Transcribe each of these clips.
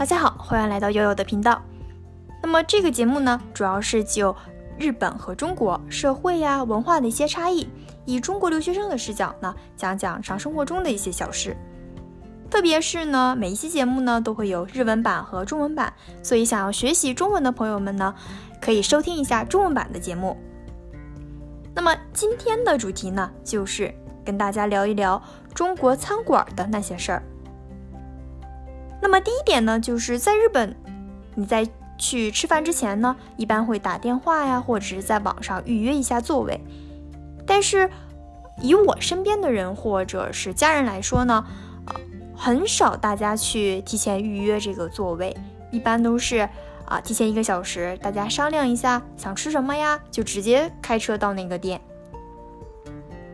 大家好，欢迎来到悠悠的频道。那么这个节目呢，主要是就日本和中国社会呀、文化的一些差异，以中国留学生的视角呢，讲讲日常生活中的一些小事。特别是呢，每一期节目呢都会有日文版和中文版，所以想要学习中文的朋友们呢，可以收听一下中文版的节目。那么今天的主题呢，就是跟大家聊一聊中国餐馆的那些事儿。那么第一点呢，就是在日本，你在去吃饭之前呢，一般会打电话呀，或者是在网上预约一下座位。但是以我身边的人或者是家人来说呢，呃，很少大家去提前预约这个座位，一般都是啊提前一个小时，大家商量一下想吃什么呀，就直接开车到那个店。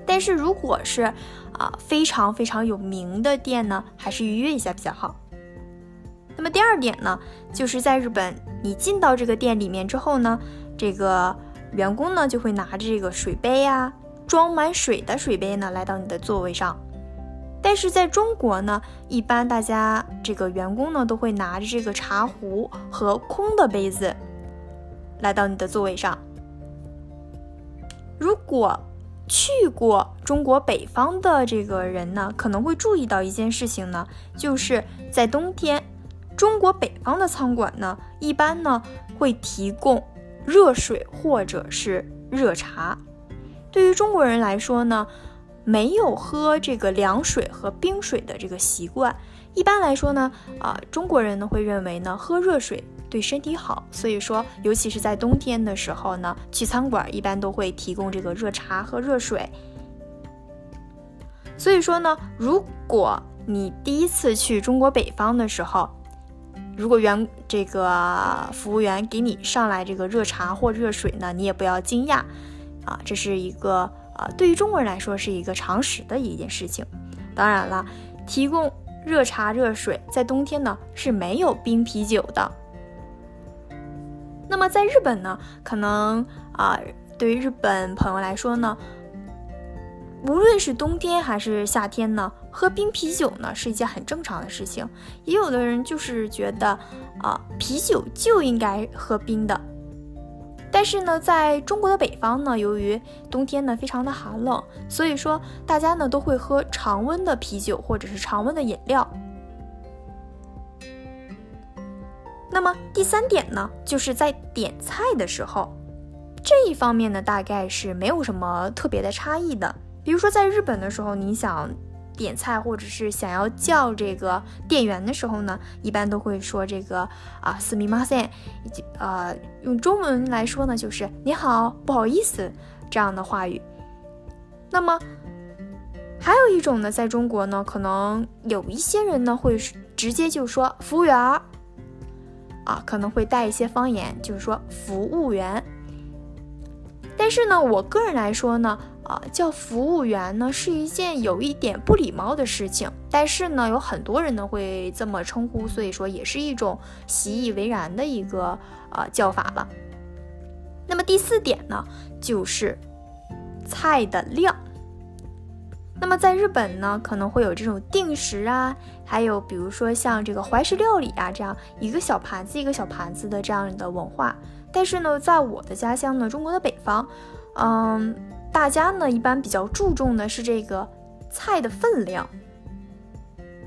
但是如果是啊非常非常有名的店呢，还是预约一下比较好。那么第二点呢，就是在日本，你进到这个店里面之后呢，这个员工呢就会拿着这个水杯呀，装满水的水杯呢来到你的座位上。但是在中国呢，一般大家这个员工呢都会拿着这个茶壶和空的杯子来到你的座位上。如果去过中国北方的这个人呢，可能会注意到一件事情呢，就是在冬天。中国北方的餐馆呢，一般呢会提供热水或者是热茶。对于中国人来说呢，没有喝这个凉水和冰水的这个习惯。一般来说呢，啊，中国人呢会认为呢喝热水对身体好，所以说，尤其是在冬天的时候呢，去餐馆一般都会提供这个热茶和热水。所以说呢，如果你第一次去中国北方的时候，如果员这个服务员给你上来这个热茶或热水呢，你也不要惊讶，啊，这是一个啊，对于中国人来说是一个常识的一件事情。当然了，提供热茶热水在冬天呢是没有冰啤酒的。那么在日本呢，可能啊，对于日本朋友来说呢。无论是冬天还是夏天呢，喝冰啤酒呢是一件很正常的事情。也有的人就是觉得，啊，啤酒就应该喝冰的。但是呢，在中国的北方呢，由于冬天呢非常的寒冷，所以说大家呢都会喝常温的啤酒或者是常温的饮料。那么第三点呢，就是在点菜的时候，这一方面呢大概是没有什么特别的差异的。比如说，在日本的时候，你想点菜或者是想要叫这个店员的时候呢，一般都会说这个啊，すみません，以及呃，用中文来说呢，就是你好，不好意思这样的话语。那么还有一种呢，在中国呢，可能有一些人呢会直接就说服务员儿啊，可能会带一些方言，就是说服务员。但是呢，我个人来说呢。 啊，叫服务员呢是一件有一点不礼貌的事情，但是呢，有很多人呢会这么称呼，所以说也是一种习以为然的一个呃叫法了。那么第四点呢，就是菜的量。那么在日本呢，可能会有这种定时啊，还有比如说像这个怀石料理啊，这样一个小盘子一个小盘子的这样的文化。但是呢，在我的家乡呢，中国的北方，嗯。大家呢一般比较注重的是这个菜的分量。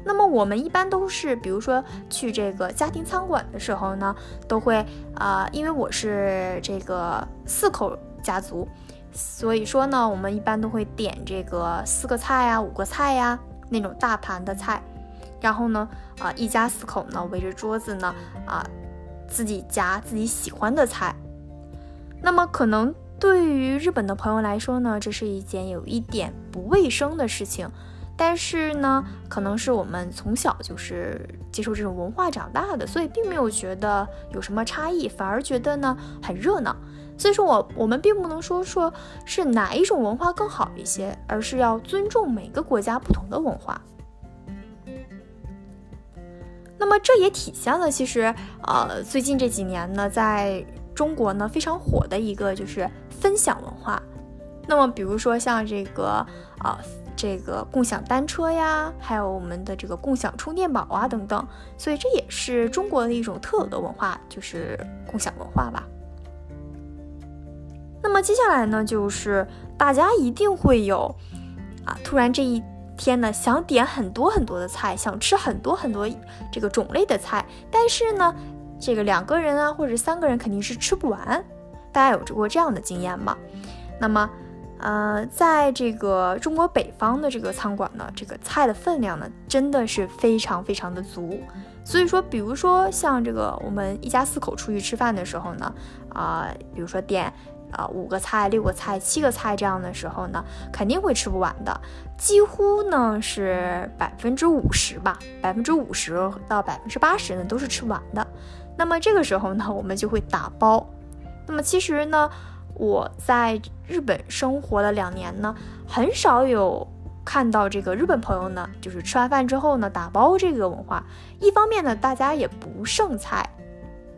那么我们一般都是，比如说去这个家庭餐馆的时候呢，都会啊，因为我是这个四口家族，所以说呢，我们一般都会点这个四个菜呀、五个菜呀那种大盘的菜，然后呢，啊，一家四口呢围着桌子呢，啊，自己夹自己喜欢的菜。那么可能。对于日本的朋友来说呢，这是一件有一点不卫生的事情，但是呢，可能是我们从小就是接受这种文化长大的，所以并没有觉得有什么差异，反而觉得呢很热闹。所以说我我们并不能说说是哪一种文化更好一些，而是要尊重每个国家不同的文化。那么这也体现了，其实呃最近这几年呢，在中国呢非常火的一个就是。分享文化，那么比如说像这个啊这个共享单车呀，还有我们的这个共享充电宝啊等等，所以这也是中国的一种特有的文化，就是共享文化吧。那么接下来呢，就是大家一定会有啊，突然这一天呢，想点很多很多的菜，想吃很多很多这个种类的菜，但是呢，这个两个人啊或者三个人肯定是吃不完。大家有过这样的经验吗？那么。呃，在这个中国北方的这个餐馆呢，这个菜的分量呢，真的是非常非常的足。所以说，比如说像这个我们一家四口出去吃饭的时候呢，啊，比如说点啊五个菜、六个菜、七个菜这样的时候呢，肯定会吃不完的，几乎呢是百分之五十吧，百分之五十到百分之八十呢都是吃不完的。那么这个时候呢，我们就会打包。那么其实呢。我在日本生活了两年呢，很少有看到这个日本朋友呢，就是吃完饭之后呢打包这个文化。一方面呢，大家也不剩菜，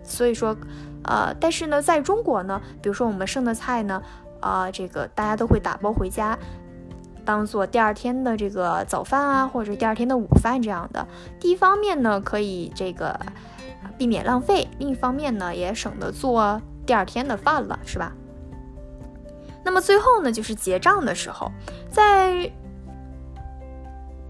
所以说，呃，但是呢，在中国呢，比如说我们剩的菜呢，啊，这个大家都会打包回家，当做第二天的这个早饭啊，或者第二天的午饭这样的。第一方面呢，可以这个避免浪费；另一方面呢，也省得做第二天的饭了，是吧？那么最后呢，就是结账的时候，在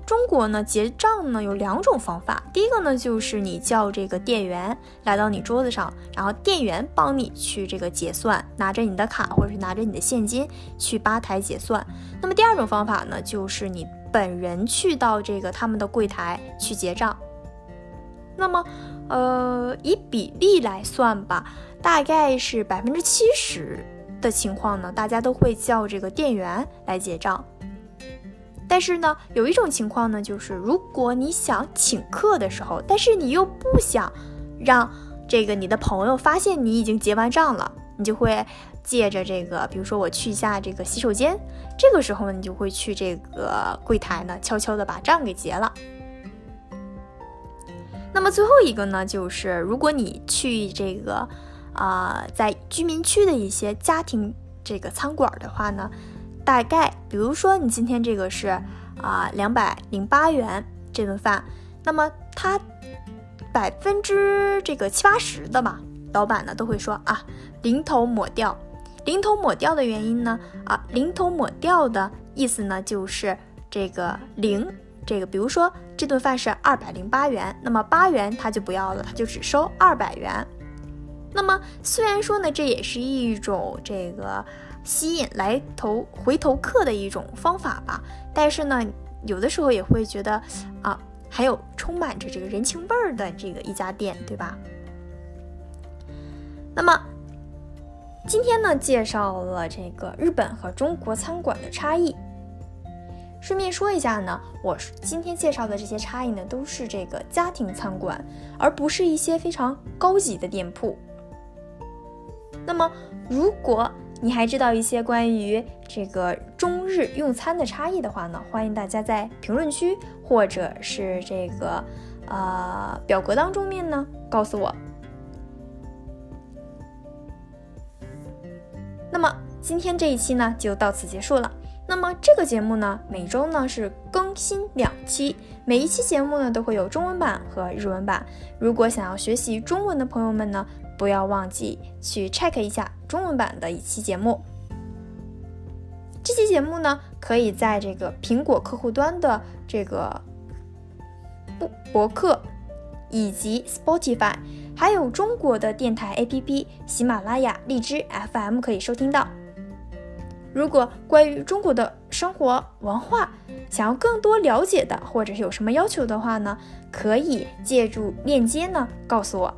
中国呢，结账呢有两种方法。第一个呢，就是你叫这个店员来到你桌子上，然后店员帮你去这个结算，拿着你的卡或者是拿着你的现金去吧台结算。那么第二种方法呢，就是你本人去到这个他们的柜台去结账。那么，呃，以比例来算吧，大概是百分之七十。的情况呢，大家都会叫这个店员来结账。但是呢，有一种情况呢，就是如果你想请客的时候，但是你又不想让这个你的朋友发现你已经结完账了，你就会借着这个，比如说我去一下这个洗手间，这个时候呢，你就会去这个柜台呢，悄悄的把账给结了。那么最后一个呢，就是如果你去这个。啊，在居民区的一些家庭这个餐馆的话呢，大概比如说你今天这个是啊两百零八元这顿饭，那么它百分之这个七八十的吧，老板呢都会说啊零头抹掉，零头抹掉的原因呢啊零头抹掉的意思呢就是这个零这个，比如说这顿饭是二百零八元，那么八元他就不要了，他就只收二百元。那么虽然说呢，这也是一种这个吸引来头回头客的一种方法吧，但是呢，有的时候也会觉得啊，还有充满着这个人情味儿的这个一家店，对吧？那么今天呢，介绍了这个日本和中国餐馆的差异。顺便说一下呢，我今天介绍的这些差异呢，都是这个家庭餐馆，而不是一些非常高级的店铺。那么，如果你还知道一些关于这个中日用餐的差异的话呢，欢迎大家在评论区或者是这个呃表格当中面呢告诉我。那么今天这一期呢就到此结束了。那么这个节目呢每周呢是更新两期，每一期节目呢都会有中文版和日文版。如果想要学习中文的朋友们呢。不要忘记去 check 一下中文版的一期节目。这期节目呢，可以在这个苹果客户端的这个博博客，以及 Spotify，还有中国的电台 APP 喜马拉雅、荔枝 FM 可以收听到。如果关于中国的生活文化想要更多了解的，或者是有什么要求的话呢，可以借助链接呢告诉我。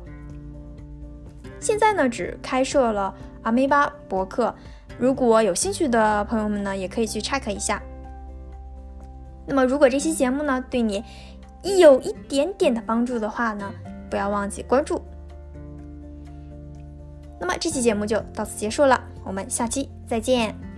现在呢，只开设了阿梅巴博客，如果有兴趣的朋友们呢，也可以去 check 一下。那么，如果这期节目呢对你有一点点的帮助的话呢，不要忘记关注。那么这期节目就到此结束了，我们下期再见。